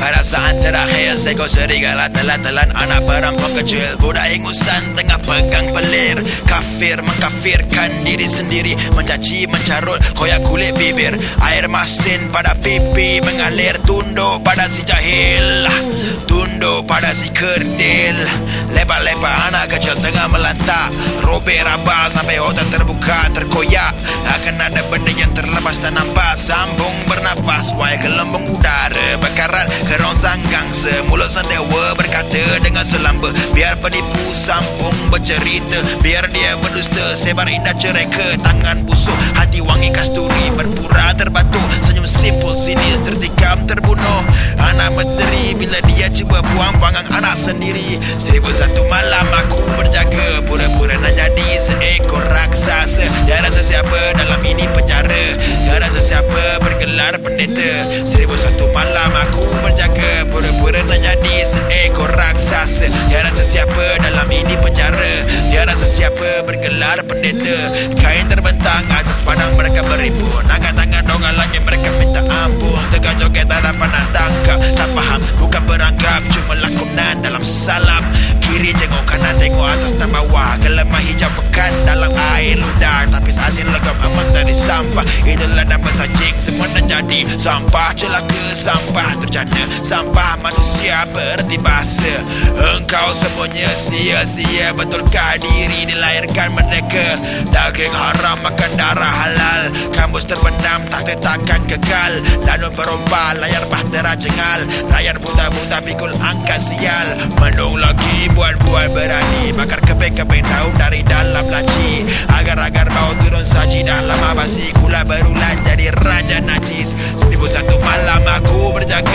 Pada saat terakhir. Seekor serigala telah telan Anak perampok kecil. Budak ingusan tengah pegang pelir. Kafir mengkafirkan diri sendiri. Mencaci mencarut koyak kulit bibir. Air masin pada pipi mengalir. Tunduk pada si jahil. Tunduk pada si kerdil. Lebar-lebar anak kecil tengah melantak. Robek rabah sampai otak terbuka terkoyak. Akan ada benda yang terlepas dan nampak. Sambung bernafas Wai gelembung udara Bekarat kerongsang gangsa Mulut sendewa berkata dengan selamba Biar penipu sambung bercerita Biar dia berdusta. Sebar indah cereka Tangan busuk Hati wangi kasturi Berpura terbatuk Senyum simpul sinis Tertikam terbunuh. Anak menteri Bila dia cuba buang pangang anak sendiri. Seribu satu malam aku malam aku berjaga Pura-pura nak jadi seekor raksasa. Tiada sesiapa dalam ini penjara. Tiada sesiapa bergelar pendeta. Kain terbentang atas padang mereka berimpun Angkat tangan dongan lagi mereka minta ampun. Tengah joget tak dapat nak tangkap. Tak faham bukan berangkap Cuma lakonan dalam salam. Kiri jenguk kanan tengok atas dan bawah Gelemah hijau pekat dalam ludah Tapi hasil legam emas dari sampah Itulah nama sajing semua dah jadi Sampah. Celaka, sampah terjana Sampah manusia berarti bahasa. Engkau semuanya sia-sia Betulkah diri dilahirkan mereka? Daging haram makan darah halal Kamus terbenam tak takkan kekal. Lanun perompa layar bahtera jengal Rakyat buta-buta pikul angkat sial. Menung lagi buat-buat berani Bakar keping-keping daun dari dalam laci Agar-agar bau turun saji. Dah lama basi gula berulan jadi raja najis. Seribu satu malam aku berjaga